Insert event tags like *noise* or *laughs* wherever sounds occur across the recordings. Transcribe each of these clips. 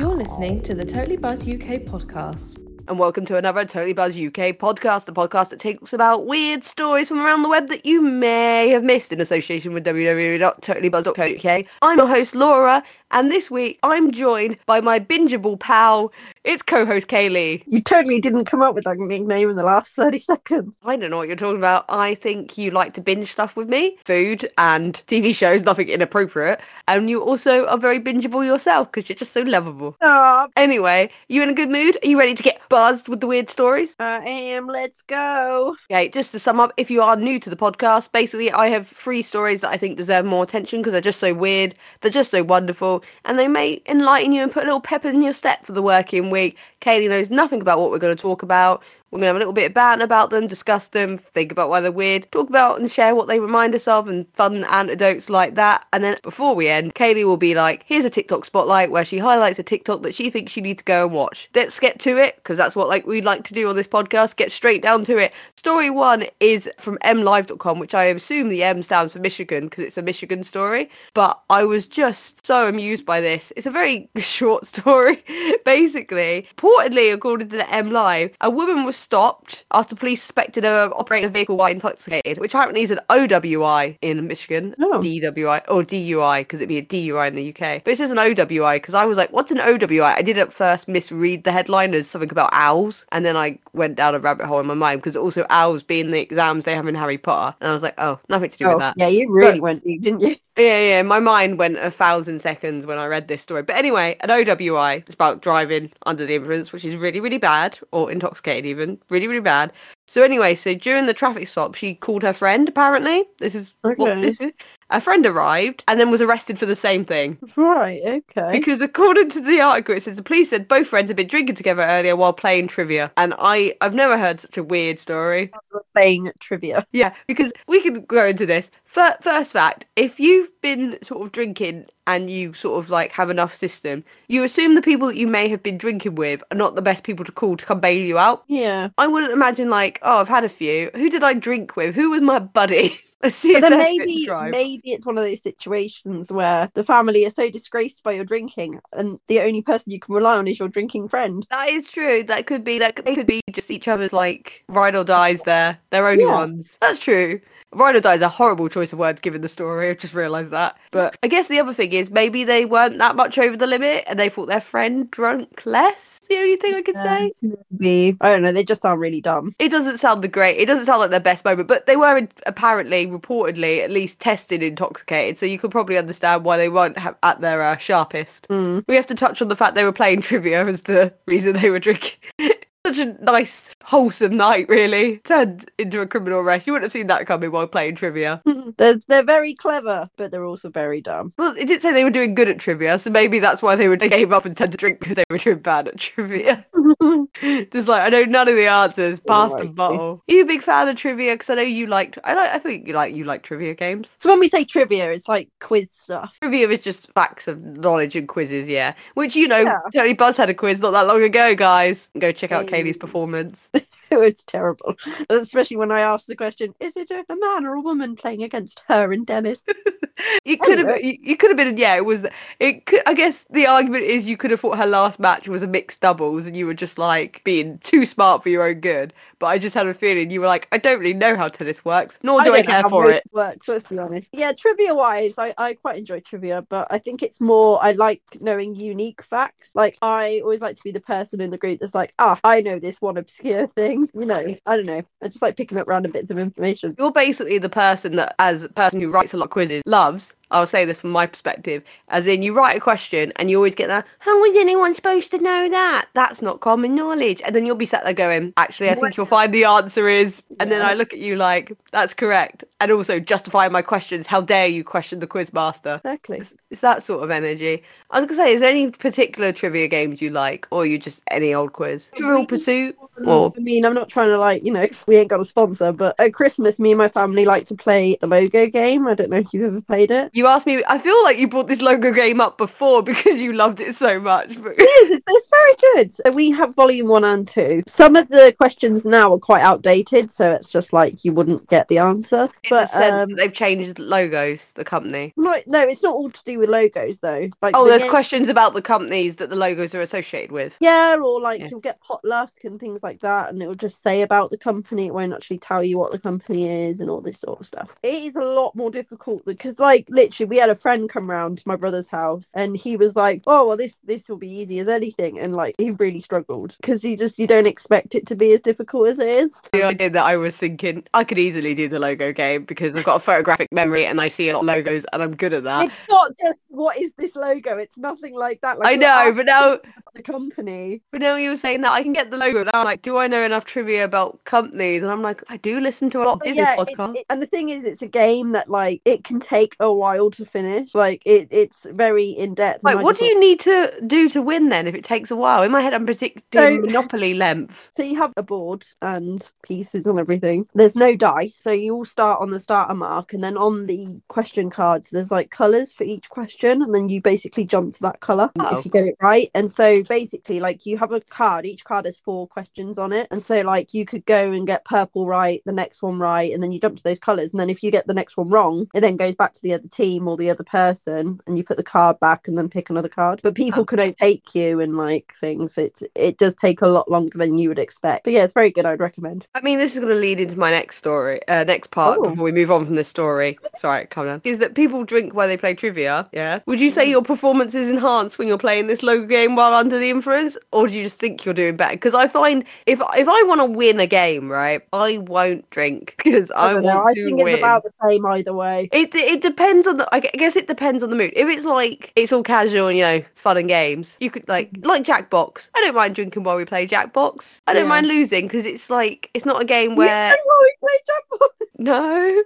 You're listening to the Totally Buzz UK podcast. And welcome to another Totally Buzz UK podcast, the podcast that talks about weird stories from around the web that you may have missed in association with www.totallybuzz.co.uk. I'm your host, Laura, and this week I'm joined by my bingeable pal, it's co host Kaylee. You totally didn't come up with that nickname in the last 30 seconds. I don't know what you're talking about. I think you like to binge stuff with me food and TV shows, nothing inappropriate. And you also are very bingeable yourself because you're just so lovable. Oh, Anyway, you in a good mood? Are you ready to get buzzed with the weird stories? I am. Let's go. Okay, just to sum up, if you are new to the podcast, basically I have three stories that I think deserve more attention because they're just so weird, they're just so wonderful, and they may enlighten you and put a little pepper in your step for the working week. Kaylee knows nothing about what we're going to talk about. We're going to have a little bit of banter about them, discuss them, think about why they're weird, talk about and share what they remind us of, and fun anecdotes like that. And then before we end, Kaylee will be like, here's a TikTok spotlight where she highlights a TikTok that she thinks you need to go and watch. Let's get to it, because that's what like we'd like to do on this podcast, get straight down to it. Story one is from mlive.com, which I assume the M stands for Michigan because it's a Michigan story. But I was just so amused by this. It's a very *laughs* short story. *laughs* Basically, reportedly, according to the M Live, a woman was stopped after police suspected her of operating a vehicle while intoxicated, which apparently is an OWI in Michigan, Oh. DWI or DUI because it'd be a DUI in the UK. But it says an OWI because I was like, "What's an OWI?" I did at first misread the headline as something about owls, and then I went down a rabbit hole in my mind because also owls being the exams they have in Harry Potter, and I was like, "Oh, nothing to do Oh, with that." yeah, you really went deep, didn't you? *laughs* Yeah, yeah. My mind went a thousand seconds when I read this story. But anyway, an OWI is about driving under the influence, which is really, really bad, or intoxicated even. Really, really bad. So anyway, so during the traffic stop, she called her friend, apparently. This is what this is. A friend arrived and then was arrested for the same thing. Right, okay. Because according to the article, it says the police said both friends had been drinking together earlier while playing trivia. And I, I've never heard such a weird story. Playing trivia. Yeah, because we can go into this. First fact if you've been sort of drinking and you sort of like have enough system, you assume the people that you may have been drinking with are not the best people to call to come bail you out. Yeah. I wouldn't imagine, like, oh, I've had a few. Who did I drink with? Who was my buddy? *laughs* *laughs* See But then they're fit to maybe maybe it's one of those situations where the family are so disgraced by your drinking and the only person you can rely on is your drinking friend. That is true. That could be that. They could be just each other's like ride or dies. There, they're only Yeah. ones. That's true. Ride or die is a horrible choice of words given the story. I just realised that. But I guess the other thing is maybe they weren't that much over the limit and they thought their friend drunk less. The only thing I could say. Maybe. I don't know, they just sound really dumb. It doesn't sound the great. It doesn't sound like their best moment, but they were in- apparently, reportedly, at least tested intoxicated. So you could probably understand why they weren't ha- at their uh, sharpest. Mm. We have to touch on the fact they were playing *laughs* trivia as the reason they were drinking. *laughs* Such a nice, wholesome night, really. Turned into a criminal arrest. You wouldn't have seen that coming while playing trivia. *laughs* they're, they're very clever, but they're also very dumb. Well, it did say they were doing good at trivia, so maybe that's why they were they gave up and turned to drink because they were doing bad at trivia. *laughs* Just like I know none of the answers. Oh pass the *laughs* bottle. Are you a big fan of trivia? Because I know you liked. I like. I think you like you like trivia games. So when we say trivia, it's like quiz stuff. Trivia is just facts of knowledge and quizzes, yeah. Which you know, Yeah. Totally Buzz had a quiz not that long ago, guys. Go check out Hey. Kaylee's performance. *laughs* *laughs* it's terrible. Especially when I ask the question, is it a, a man or a woman playing against her and Dennis? *laughs* You could have, Anyway. you, could have been, yeah. It was. It. Could, I guess the argument is you could have thought her last match was a mixed doubles, and you were just like being too smart for your own good. But I just had a feeling you were like, I don't really know how tennis works, nor do I, don't know care how for it. Works, let's be honest. Yeah, trivia wise, I, I quite enjoy trivia, but I think it's more I like knowing unique facts. Like I always like to be the person in the group that's like, ah, I know this one obscure thing. You know, I don't know. I just like picking up random bits of information. You're basically the person that, as a person who writes a lot of quizzes, loves. I'll say this from my perspective, as in you write a question and you always get that. how is anyone supposed to know that? That's not common knowledge. And then you'll be sat there going, actually, I think you'll find the answer is. And then I look at you like, that's correct. And also justifying my questions. How dare you question the quiz master? Exactly. It's that sort of energy. I was gonna say, is there any particular trivia games you like, or you just any old quiz? Trivial Pursuit. Or I mean, I'm not trying to like, you know, we ain't got a sponsor, but at Christmas, me and my family like to play the logo game. I don't know if you've ever played it. you asked me, I feel like you brought this logo game up before *laughs* because you loved it so much. But *laughs* It is, it's, very good. So we have volume one and two. Some of the questions now are quite outdated, so it's just like you wouldn't get the answer. in but the sense um, they've changed logos, the company. no, no, it's not all to do with logos though. Like Oh, the there's game- questions about the companies that the logos are associated with. Yeah, or like Yeah. you'll get potluck and things like that, and it will just say about the company. It won't actually tell you what the company is and all this sort of stuff. It is a lot more difficult because, like, literally, we had a friend come round to my brother's house, and he was like, "Oh, well, this this will be easy as anything," and like he really struggled because you just you don't expect it to be as difficult as it is. The idea that I was thinking I could easily do the logo game because I've got a photographic memory and I see a lot of logos and I'm good at that. it's not just what is this logo. It's nothing like that. Like I know, but now *laughs* the company. But now you were saying that I can get the logo. Now I'm like, do I know enough trivia about companies? And I'm like, I do listen to a lot of business yeah, it- podcasts. it- and the thing is, it's a game that like it can take a while to finish. Like it, it's very in depth. Like, what do you need to do to win then if it takes a while? In my head, I'm predicting So- Monopoly length. *laughs* So you have a board and pieces and everything. There's no dice, so you all start on the starter mark, and then on the question cards, there's like colours for each question, and then you basically jump to that colour Oh. if you get it right. And so basically, like you have a card. Each card has four questions on it, and so like you could go and get purple right, the next one right, and then you jump to those colours. And then if you get the next one wrong, it then goes back to the other team or the other person, and you put the card back and then pick another card. But people Oh. can overtake you and like things. It it does take a lot longer than you would expect. But yeah, it's very good. I'd recommend. I mean, this is going to lead into my next story, uh, next part Oh. before we move on from this story. Sorry, calm down. Is that people drink while they play trivia? Yeah. Would you say your performance is enhanced when you're playing this logo game while under the influence, or do you just think you're doing better? Because I find if if I want to win a game, right, I won't drink *laughs* because I, I, want know. I to think win. it's about the same either way. It it depends on the. I guess it depends on the mood. If it's like it's all casual and you know fun and games, you could like like Jackbox. I don't mind drinking while we play Jackbox. I don't Yeah. mind losing because it's like it's not a game where Yeah, we played Jackpot. No.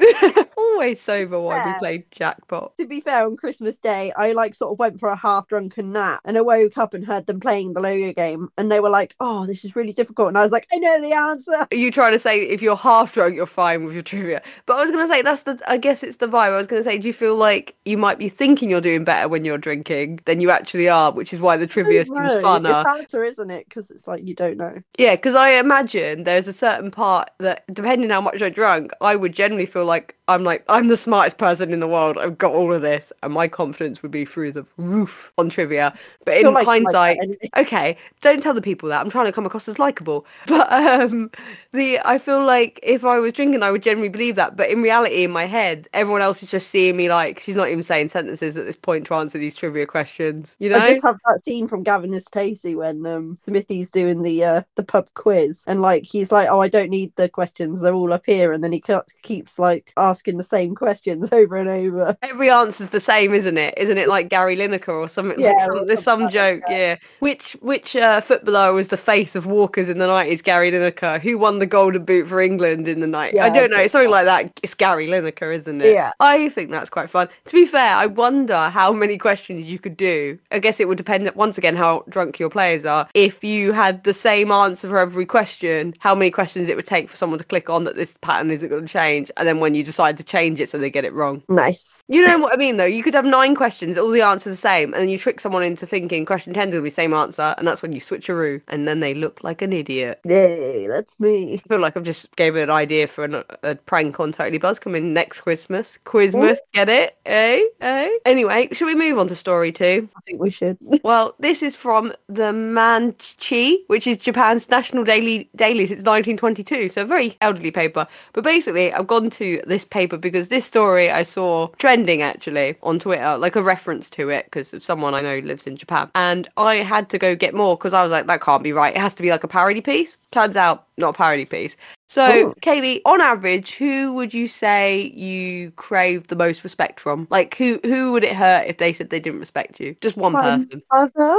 *laughs* Always sober while we Yeah. play Jackbox. To be fair, on Christmas Day, I like sort of went for a half drunken nap and I woke up and heard them playing the logo game and they were like, "Oh, this is really difficult," and I was like, "I know the answer." Are you trying to say if you're half drunk, you're fine with your trivia? But I was going to say that's the. I guess it's the vibe. I was going to say, do you feel like you might be thinking you're doing better when you're drinking than you actually are, which is why the trivia seems funner. It's answer, isn't it? Because it's like you don't know. Yeah, because I imagine there's a certain part that, depending how much I drunk, I would generally feel like I'm like I'm the smartest person in the world. I've got all of this, and my confidence would be through the roof on trivia. But in like- hindsight, okay, don't tell the people that. I'm trying to come across as likable. *laughs* But um, the I feel like if I was drinking, I would generally believe that. But in reality, in my head, everyone else is just seeing me like she's not even saying sentences at this point to answer these trivia questions. You know? I just have that scene from Gavin and Stacey when um, Smithy's doing the uh, the pub quiz, and like he's like, "Oh, I don't need the questions; they're all up here." And then he keeps like asking the same questions *laughs* over and over. Every answer's the same, isn't it? Isn't it like Gary Lineker or something? like Yeah, some, or there's some like joke, yeah. Which which uh, footballer was the face of Walkers in the nineties? Gary Lineker. Who won the Golden Boot for England in the night? I don't know. It's something like that. It's Gary Lineker, isn't it? Yeah. I think that's quite fun. To be fair, I wonder how many questions you could do. I guess it would depend once again how drunk your players are. If you had the same answer for every question, how many questions it would take for someone to click on that this pattern isn't going to change, and then when you decide to change it so they get it wrong. Nice. You know what I mean, though? You could have nine questions, all the answers the same, and then you trick someone into thinking question 10 is going to be the same answer, and that's when you switcheroo, and then they look like an idiot. Yay, that's me. I feel like I've just gave an idea for an, a prank on Totally Buzz coming next Christmas. Quizmas, get it? Eh? Eh? Anyway, should we move on to story two? I think we should. *laughs* Well, this is from the Mainichi, which is Japan's national daily daily since 1922, so a very elderly paper. But basically, I've gone to this paper because this story I saw trending actually on Twitter, like a reference to it, because of someone I know lives in Japan, and I had to go get more because I was like, that can't be right. It has to be like a parody piece. Turns out, not a parody piece. So, Oh. Kaylee, on average, who would you say you crave the most respect from? Like, who who would it hurt if they said they didn't respect you? Just one Um, person. Other?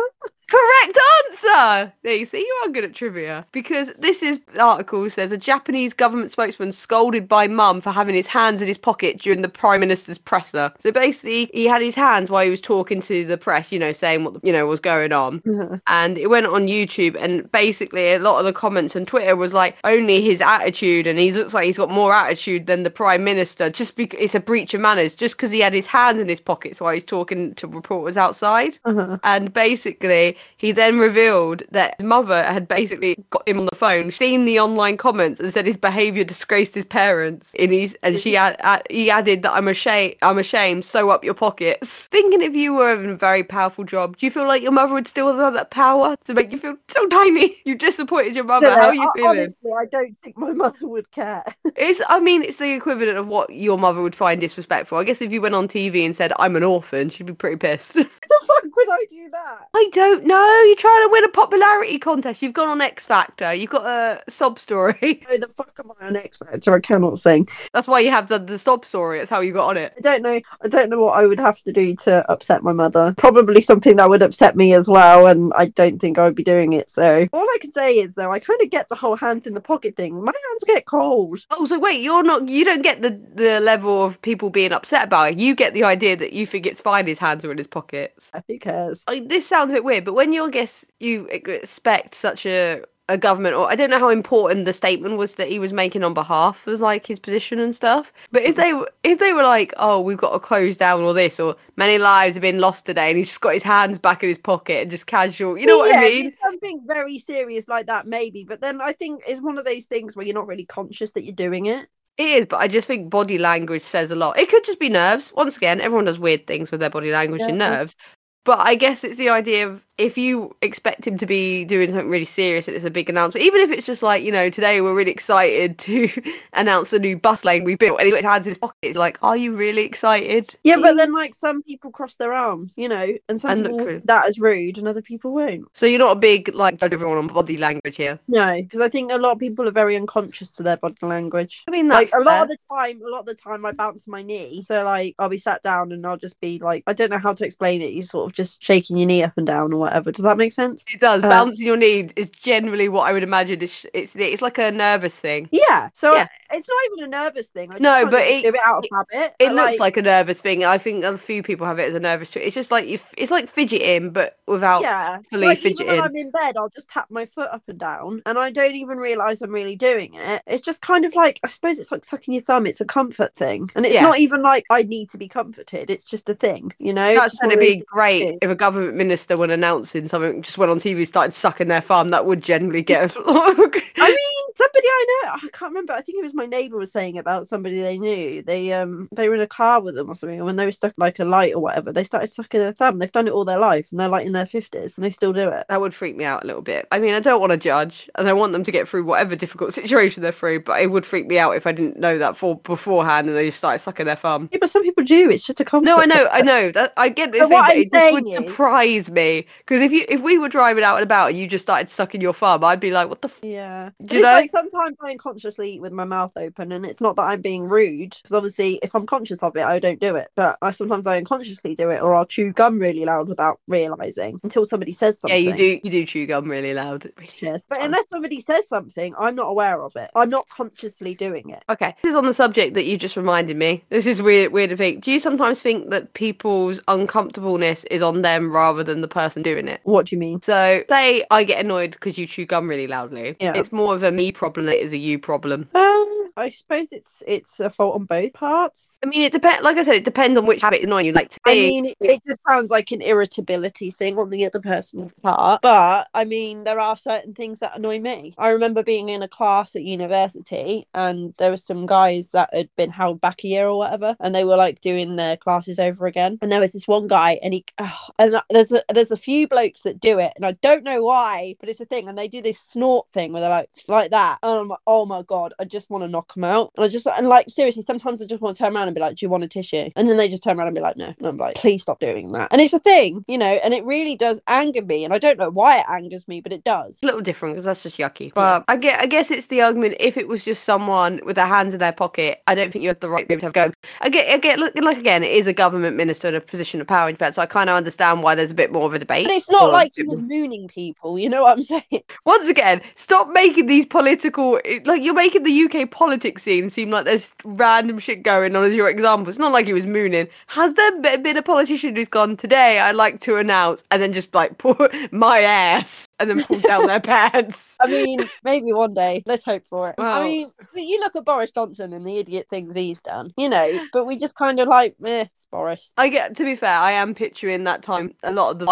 Correct answer. There you see, you are good at trivia. Because this is the article says a Japanese government spokesman scolded by mum for having his hands in his pocket during the prime minister's presser. So basically, he had his hands while he was talking to the press, you know, saying what you know was going on. *laughs* and it went on YouTube, and basically, a lot of the comments on Twitter was like, only his attitude, and he looks like he's got more attitude than the prime minister. Just because it's a breach of manners, just because he had his hands in his pockets while he's talking to reporters outside. Uh-huh. And basically, he then revealed that his mother had basically got him on the phone, seen the online comments, and said his behaviour disgraced his parents. In his, and she had, uh, he added that I'm ashamed. I'm ashamed. Sew up your pockets. Thinking if you were in a very powerful job, do you feel like your mother would still have that power to make you feel so tiny? *laughs* You disappointed your mother. So, How are you uh, feeling? Honestly, I don't think my mother would care. *laughs* It's. I mean, it's the equivalent of what your mother would find disrespectful. I guess if you went on TV and said I'm an orphan, she'd be pretty pissed. *laughs* the fuck would I do that? I don't know. No, you're trying to win a popularity contest. You've gone on X Factor. You've got a sob story. *laughs* Who the fuck am I on X Factor? I cannot sing. That's why you have the, the sob story. That's how you got on it. I don't know. I don't know what I would have to do to upset my mother. Probably something that would upset me as well, and I don't think I would be doing it. So all I can say is though, I kind of get the whole hands in the pocket thing. My hands get cold. Oh, so wait, you're not. You don't get the the level of people being upset about it. You get the idea that you think it's fine. His hands are in his pockets. Who cares? I, this sounds a bit weird, but when you I guess you expect such a a government or I don't know how important the statement was that he was making on behalf of like his position and stuff. But if they if they were like, oh, we've got to close down all this, or many lives have been lost today, and he's just got his hands back in his pocket and just casual, you know what yeah, I mean? something very serious like that, maybe. But then I think it's one of those things where you're not really conscious that you're doing it. It is, but I just think body language says a lot. It could just be nerves. Once again, everyone does weird things with their body language and nerves. But I guess it's the idea of if you expect him to be doing something really serious, it's a big announcement. Even if it's just like, you know, today we're really excited *laughs* to announce the new bus lane we built, and he puts hands in his pocket. It's like, are you really excited? Yeah, but then like some people cross their arms, you know, and some And people rude. see rude, and other people won't. So you're not a big like judge everyone on body language here. No, because I think a lot of people are very unconscious to their body language. I mean, Like that's a lot of the time, a lot of the time, I bounce my knee. So like, I'll be sat down and I'll just be like, I don't know how to explain it. You sort of just shaking your knee up and down or whatever. Does that make sense? It does. Uh, Bouncing your knee is generally what I would imagine. Is it's it's like a nervous thing. Yeah. So Yeah. it's not even a nervous thing. I No, but just it- it out of habit. It looks like a nervous thing. I think a few people have it as a nervous thing. It's just like you. It's like fidgeting, but without. yeah. fully like even when I'm in bed, I'll just tap my foot up and down, and I don't even realize I'm really doing it. It's just kind of like I suppose it's like sucking your thumb. It's a comfort thing, and it's Yeah. not even like I need to be comforted. It's just a thing, you know. That's going to be great if a government minister, when announcing something, just went on TV, started sucking their farm, That would generally get a. *laughs* I mean, somebody I know, I can't remember. I think it was my neighbour was saying about somebody they knew. They um they were in a car with them or something, and when they were stuck like a light or whatever, they started sucking their thumb. They've done it all their life, and they're like in their fifties, and they still do it. that would freak me out a little bit. I mean, I don't want to judge, and I want them to get through whatever difficult *laughs* situation they're through. But it would freak me out if I didn't know that for beforehand, and they just started sucking their thumb. Yeah, but some people do. It's just a comfort. No, I know. I know that I get this, But thing, what but I'm it just would is- surprise me because if you if we were driving out and about and you just started sucking your thumb, I'd be like, what the. F-? Yeah. Do you know? Like sometimes I unconsciously eat with my mouth open, and it's not that I'm being rude, because obviously, if I'm conscious of it, I don't do it. But I sometimes I unconsciously do it, or I'll chew gum really loud without realizing until somebody says something. Yeah, you do. You do chew gum really loud. Really Yes. But unless somebody says something, I'm not aware of it. I'm not consciously doing it. Okay, this is on the subject that you just reminded me. This is weird, weird to think. Do you sometimes think that people's uncomfortableness is on them rather than the person doing it? What do you mean? So, say I get annoyed because you chew gum really loudly. Yeah. It's more of a me problem it is a you problem. Ah, I suppose it's it's a fault on both parts. I mean, it depends. Like I said, it depends on which habit is annoying you. Like to be. I mean, it, it just sounds like an irritability thing on the other person's part. But I mean, there are certain things that annoy me. I remember being in a class at university and there were some guys that had been held back a year or whatever, and they were like doing their classes over again. And there was this one guy, and he, oh, and there's a there's a few blokes that do it, and I don't know why, but it's a thing, and they do this snort thing where they're like like that, and I'm like, oh my god, I just want to knock knock them out. And I just and like seriously, sometimes I just want to turn around and be like, "Do you want a tissue?" And then they just turn around and be like, "No." And I'm like, "Please stop doing that." And it's a thing, you know, and it really does anger me. And I don't know why it angers me, but it does. It's a little different because that's just yucky. But I get, I guess it's the argument. If it was just someone with their hands in their pocket, I don't think you have the right to be able to have a go. I get, I get. Look, like again, it is a government minister in a position of power in Japan, so I kind of understand why there's a bit more of a debate. But it's not like he was mooning people. You know what I'm *laughs* saying? Once again, stop making these political like you're making the UK politics scene seem like there's random shit going on as your example. It's not like he was mooning. Has there been a politician who's gone today? I'd like to announce, and then just like pull *laughs* my ass and then pull down their *laughs* pants. I mean, maybe one day. Let's hope for it. Well- I mean, you look at Boris Johnson and the idiot things he's done, you know, but we just kind of like, eh, Boris. I get to be fair, I am picturing that time a lot of the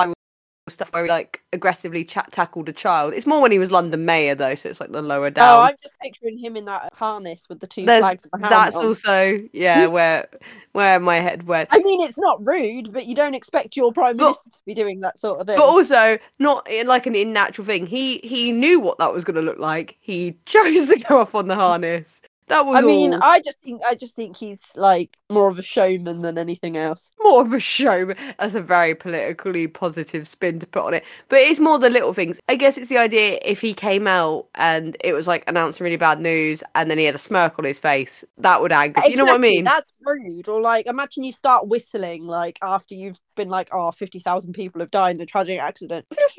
stuff where he like aggressively chat tackled a child. It's more when he was London mayor though, so it's like the lower down. Oh, I'm just picturing him in that harness with the two There's- flags. The that's on. also yeah *laughs* where where my head went. I mean, it's not rude, but you don't expect your prime But- minister to be doing that sort of thing. but also not in like an unnatural thing. He he knew what that was going to look like. He *laughs* chose to go up on the harness. That was I mean. I just think I just think he's like more of a showman than anything else. more of a show. That's a very politically positive spin to put on it. But it's more the little things. I guess it's the idea if he came out and it was like announcing really bad news and then he had a smirk on his face, that would anger. You know what I mean? That's rude. Or like, imagine you start whistling like after you've been like, oh, 50,000 people have died in a tragic accident. *laughs*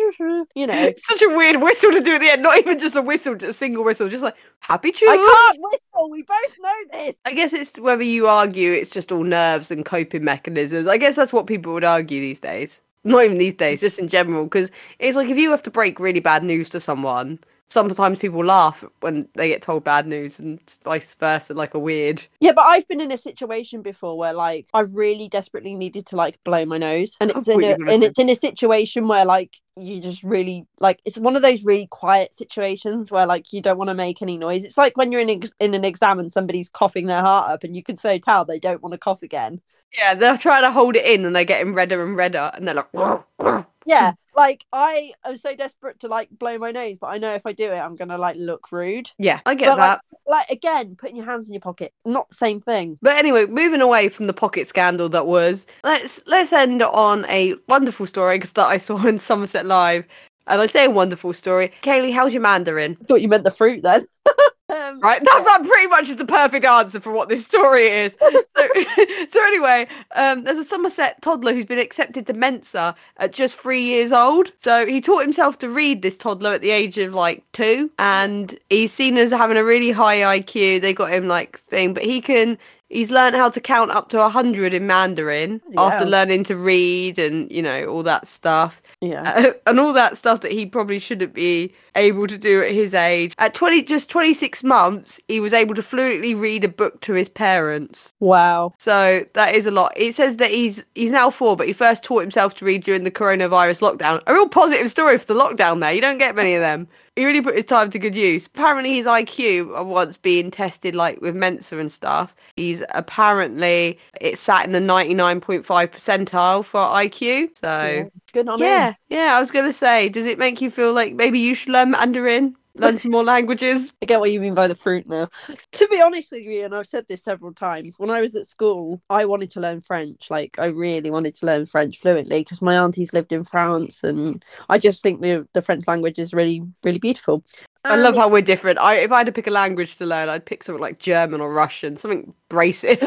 you know, It's such a weird whistle to do at the end. Not even just a whistle, just a single whistle. Just like happy tunes. I can't whistle. We both know this. I guess it's whether you argue it's just all nerves and coping mechanisms. I guess that's what people would argue these days. Not even these days, just in general. Because it's like if you have to break really bad news to someone, sometimes people laugh when they get told bad news and vice versa, like a weird. Yeah, but I've been in a situation before where like I've really desperately needed to like blow my nose, and it's in a and it's in a situation where like you just really like it's one of those really quiet situations where like you don't want to make any noise. It's like when you're in ex- in an exam and somebody's coughing their heart up, and you can so tell they don't want to cough again. Yeah, they're trying to hold it in and they're getting redder and redder, and they're like, Yeah, mm. like I am so desperate to like blow my nose, but I know if I do it, I'm gonna like look rude. yeah, I get But, that. like, Like again, putting your hands in your pocket, not the same thing. But anyway, moving away from the pocket scandal that was, let's let's end on a wonderful story that I saw in Somerset Live. And I say a wonderful story. Kaylee, how's your Mandarin? I thought you meant the fruit then. *laughs* um, Right, that, that pretty much is the perfect answer for what this story is. *laughs* So, *laughs* so anyway, um, there's a Somerset toddler who's been accepted to Mensa at just three years old. So he taught himself to read this toddler at the age of like two, and he's seen as having a really high IQ. They got him like thing, but he can. He's learned how to count up to 100 in Mandarin Bloody after learning to read and, you know, all that stuff Yeah. uh, *laughs* and all that stuff that he probably shouldn't be able to do at his age. At 20, just 26 months, he was able to fluently read a book to his parents. Wow. So that is a lot. It says that he's he's now four, but he first taught himself to read during the coronavirus lockdown. A real positive story for the lockdown there. You don't get many of them. He really put his time to good use. Apparently, his IQ uh, once being tested like with Mensa and stuff. He's apparently it sat in the 99.5 percentile for IQ. So Yeah. Good on yeah, him. yeah. I was gonna say, does it make you feel like maybe you should learn Mandarin, learn some more languages? *laughs* I get what you mean by the fruit now. to be honest with you, and I've said this several times, when I was at school, I wanted to learn French. Like, I really wanted to learn French fluently because my aunties lived in France, and I just think the the French language is really, really beautiful. I love how we're different. I if I had to pick a language to learn, I'd pick something like German or Russian, something abrasive.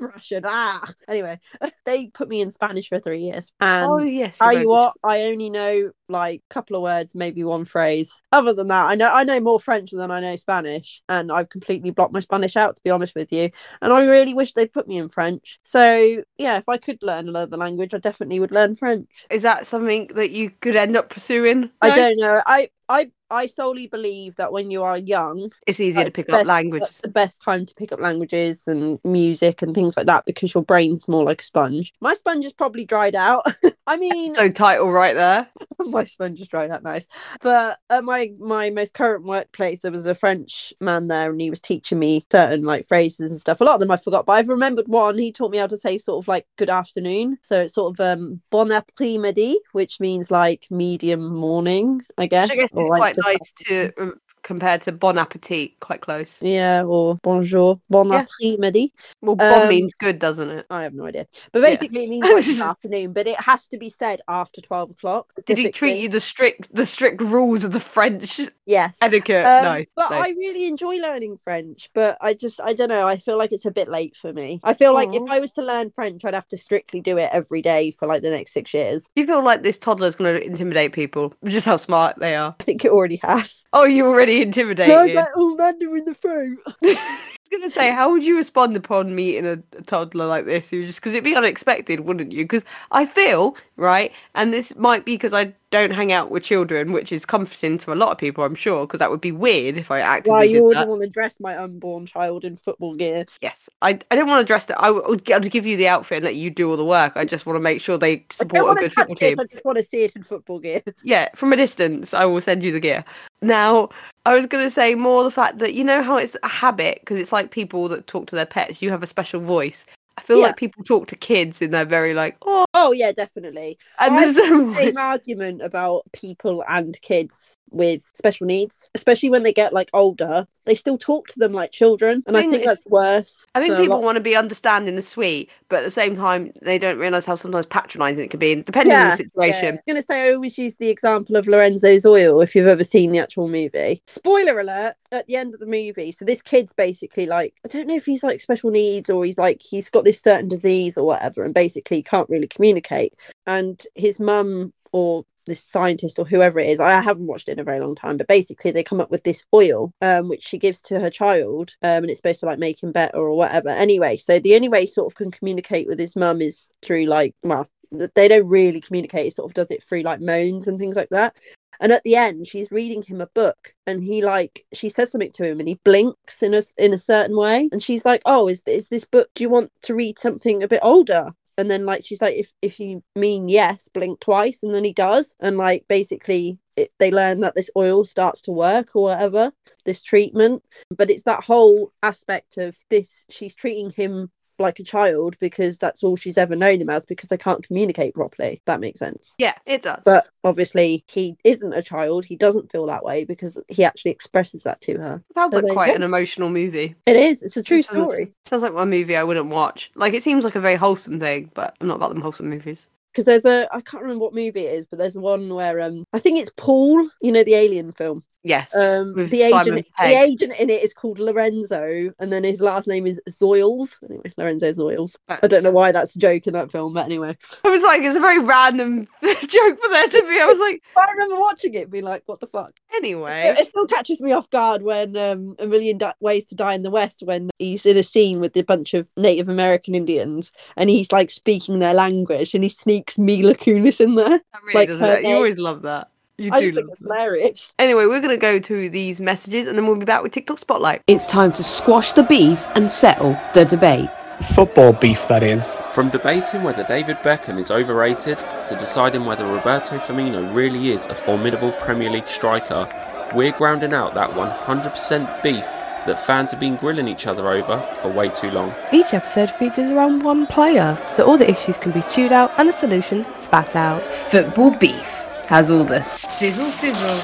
Russian. Ah. Anyway, *laughs* they put me in Spanish for three years, and oh yes. Tell you what, I only know like a couple of words, maybe one phrase. Other than that, I know I know more French than I know Spanish, and I've completely blocked my Spanish out to be honest with you. And I really wish they'd put me in French. So yeah, if I could learn another language, I definitely would learn French. Is that something that you could end up pursuing? I don't know. I I I solely believe that when you are young, It's easier to pick the up best- languages. The best time to pick up languages and music and things like that because your brain's more like a sponge. My sponge is probably dried out. *laughs* I mean, So title right there. *laughs* my sponge is dried out nice. But at my my most current workplace, there was a French man there, and he was teaching me certain like phrases and stuff. A lot of them I forgot, but I've remembered one. He taught me how to say sort of like good afternoon. So it's sort of um bon après-midi, which means like medium morning, I guess. Which I guess it's like, quite nice to compared to bon appetit, quite close. Yeah, or bonjour, bon Yeah. après-midi. Well, bon Um, means good, doesn't it? I have no idea. But Yeah. basically, it means like *laughs* afternoon, but it has to be said after 12 o'clock. Did he treat you the strict the strict rules of the French *laughs* Yes. etiquette? Um, no. but I really enjoy learning French, but I just, I don't know, I feel like it's a bit late for me. I feel like if I was to learn French, I'd have to strictly do it every day for like the next six years. Do you feel like this toddler is going to intimidate people? Just how smart they are. I think it already has. Oh, you're already intimidated. *laughs* I was like, oh, in the throat. I was going to say, how would you respond upon meeting a, a toddler like this? Who just because it'd be unexpected, wouldn't you? Because I feel right, and this might be because I don't hang out with children, which is comforting to a lot of people, I'm sure. Because that would be weird if I actively Why you wouldn't want to dress my unborn child in football gear? Yes, I, I don't want to dress that. I would, give you the outfit and let you do all the work. I just want to make sure they support a good football it. team. I just want to see it in football gear. *laughs* Yeah, from a distance, I will send you the gear. Now, I was going to say more the fact that you know how it's a habit because it's like people that talk to their pets. You have a special voice. I feel Yeah. like people talk to kids and they're very like, oh, Oh yeah, definitely. and I there's *laughs* some Same argument about people and kids with special needs, especially when they get like older. They still talk to them like children, and I Thing think that's worse. I think people want to be understanding and sweet, but at the same time, they don't realize how sometimes patronising it can be, depending on the situation. Yeah. I'm gonna say I always use the example of Lorenzo's oil if you've ever seen the actual movie. Spoiler alert at the end of the movie. So this kid's basically like I don't know if he's like special needs or he's like he's got this certain disease or whatever, and basically can't really communicate. And his mum or this scientist or whoever it is, I haven't watched it in a very long time, but basically they come up with this oil, um, which she gives to her child, um, and it's supposed to like make him better or whatever. Anyway, so the only way he sort of can communicate with his mum is through like, well, they don't really communicate. He sort of does it through like moans and things like that. And at the end, she's reading him a book, and he like she says something to him, and he blinks in a in a certain way, and she's like, "Oh, is is this book? Do you want to read something a bit older?" And then like she's like, "If if you mean yes, blink twice," and then he does, and like basically it, they learn that this oil starts to work or whatever, this treatment. But it's that whole aspect of this. She's treating him like a child because that's all she's ever known him as because they can't communicate properly. That makes sense. Yeah, it does. But obviously, he isn't a child. He doesn't feel that way because he actually expresses that to her. sounds so like quite go. an emotional movie. It is. It's a true It sounds- story. Sounds like one movie I wouldn't watch. Like it seems like a very wholesome thing, but I'm not about them wholesome movies. Because there's a I can't remember what movie it is, but there's one where um I think it's Paul. You know the Alien film. Yes, Um, the agent, the agent in it is called Lorenzo, and then his last name is Zoils. Anyway, Lorenzo Zoils. I don't know why that's a joke in that film, but anyway, I was like, it's a very random *laughs* joke for there to be. I was like, *laughs* I remember watching it, and being like, "What the fuck." anyway. It still catches me off guard when um, A Million Di- Ways to Die in the West, when he's in a scene with a bunch of Native American Indians and he's like speaking their language and he sneaks Mila Kunis in there. That really like doesn't? You always love that. You I do just think it's hilarious. *laughs* Anyway, we're going to go to these messages and then we'll be back with TikTok Spotlight. It's time to squash the beef and settle the debate. Football beef, that is. From debating whether David Beckham is overrated to deciding whether Roberto Firmino really is a formidable Premier League striker, we're grounding out that 100% beef that fans have been grilling each other over for way too long. Each episode features around one player, so all the issues can be chewed out and the solution spat out. Football beef has all the sizzle sizzle.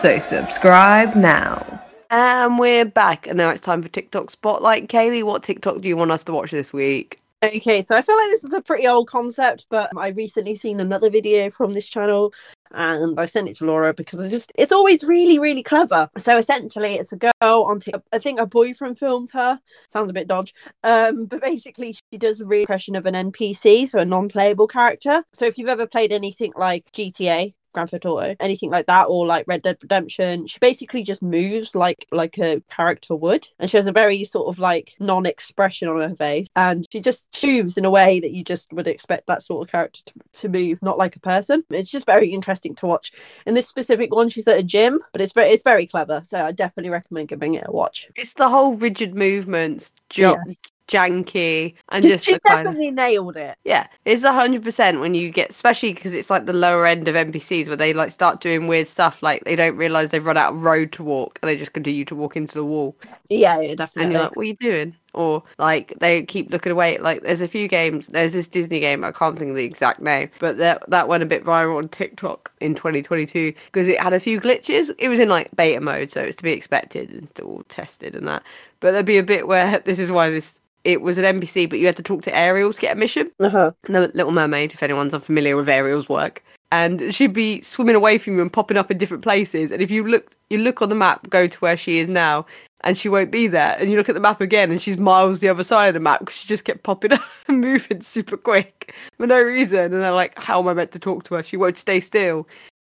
So subscribe now. And we're back, and now it's time for TikTok Spotlight. Kaylee, what TikTok do you want us to watch this week? Okay, so I feel like this is a pretty old concept, but I recently seen another video from this channel and I sent it to Laura because I just it's always really, really clever. So essentially it's a girl on. I think her boyfriend filmed her. Sounds a bit dodge. Um, but basically she does a reimpression of an NPC, so a non-playable character. So if you've ever played anything like GTA, Grand Theft Auto, anything like that, or like Red Dead Redemption. She basically just moves like like a character would, and she has a very sort of like non-expression on her face, and she just moves in a way that you just would expect that sort of character to, to move, not like a person. It's just very interesting to watch. In this specific one, she's at a gym, but it's very it's very clever, so I definitely recommend giving it a watch. It's the whole rigid movements, jo- janky, and just she's the kind of, definitely nailed it. yeah, it's a hundred percent when you get, especially because it's like the lower end of NPCs where they like start doing weird stuff, like they don't realize they've run out of road to walk and they just continue to walk into the wall, Yeah, yeah, and definitely. you're like, what are you doing? or like they keep looking away. Like there's a few games. There's this Disney game. I can't think of the exact name, but that that went a bit viral on TikTok in 2022 because it had a few glitches. It was in like beta mode, so it's to be expected and still tested and that. But there'd be a bit where *laughs* this is why this it was an NPC, but you had to talk to Ariel to get a mission. Uh-huh. The Little Mermaid, if anyone's unfamiliar with Ariel's work. And she'd be swimming away from you and popping up in different places. And if you look, you look on the map, go to where she is now, and she won't be there. And you look at the map again, and she's miles the other side of the map because she just kept popping *laughs* up and moving super quick for no reason. And they're like, "How am I meant to talk to her? She won't stay still."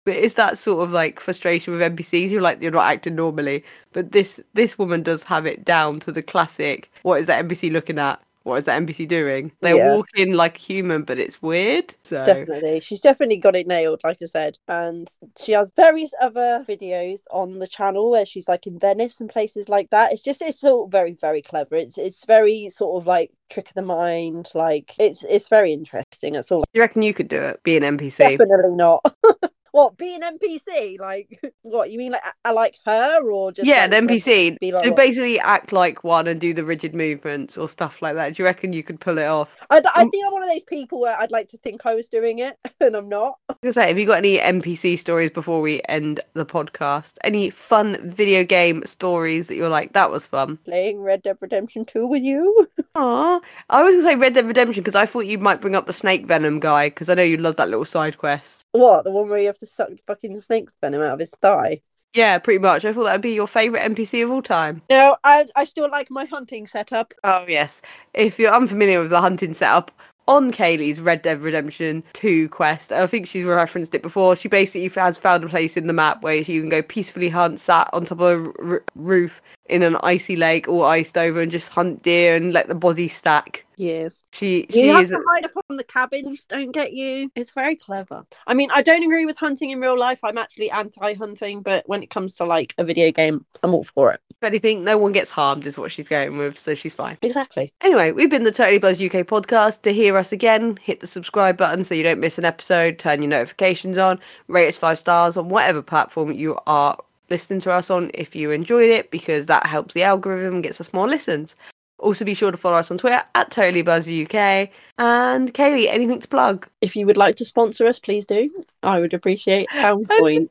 But it's that sort of like frustration with NPCs. You're like, you're not acting normally. But this this woman does have it down to the classic. What is that NPC looking at? What is that NPC doing? They're Yeah. walking like a human, but it's weird. So Definitely. She's definitely got it nailed, like I said. And she has various other videos on the channel where she's like in Venice and places like that. It's just it's all very, very clever. It's it's very sort of like trick of the mind. Like it's it's very interesting. That's all. you reckon you could do it? Be an NPC? Definitely not. *laughs* what, be an NPC? Like *laughs* what, you mean like I, I like her or just yeah, like, an NPC. like so what? basically, act like one and do the rigid movements or stuff like that. Do you reckon you could pull it off? I, I Um, think I'm one of those people where I'd like to think I was doing it *laughs* and I'm not. I say, have you got any NPC stories before we end the podcast? Any fun video game stories that you're like, that was fun? Playing Red Dead Redemption 2 with you. *laughs* Aw. I was gonna say Red Dead Redemption because I thought you might bring up the snake venom guy because I know you love that little side quest. What, the one where you have to suck fucking snake's venom out of his thigh? Yeah, pretty much. I thought that'd be your favourite NPC of all time. No, I I still like my hunting setup. Oh yes. If you're unfamiliar with the hunting setup on Kaylee's Red Dead Redemption 2 quest, I think she's referenced it before. She basically has found a place in the map where you can go peacefully hunt, sat on top of a r- roof in an icy lake, all iced over, and just hunt deer and let the body stack. Yes. She she You have is to hide up on the cabins, don't get you. It's very clever. I mean, I don't agree with hunting in real life. I'm actually anti-hunting, but when it comes to like a video game, I'm all for it. if anything, no one gets harmed is what she's going with, so she's fine. Exactly. Anyway, we've been the Totally Buzz UK podcast. To hear us again, hit the subscribe button so you don't miss an episode. Turn your notifications on. Rate us five stars on whatever platform you are listening to us on if you enjoyed it, because that helps the algorithm and gets us more listens. Also, be sure to follow us on Twitter at Totally Buzz UK. And Kaylee, anything to plug? If you would like to sponsor us, please do. I would appreciate a pound *laughs* coin.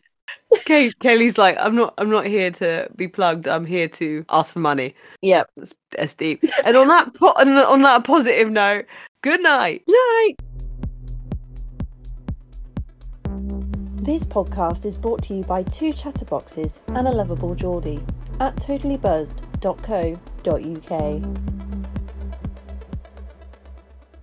Kay- Kaylee's like, I'm not, I'm not here to be plugged. I'm here to ask for money. Yep. That's, that's deep. And on that, po- on, on that positive note, good night. Night. This podcast is brought to you by two chatterboxes and a lovable Geordie at totallybuzzed.co.uk.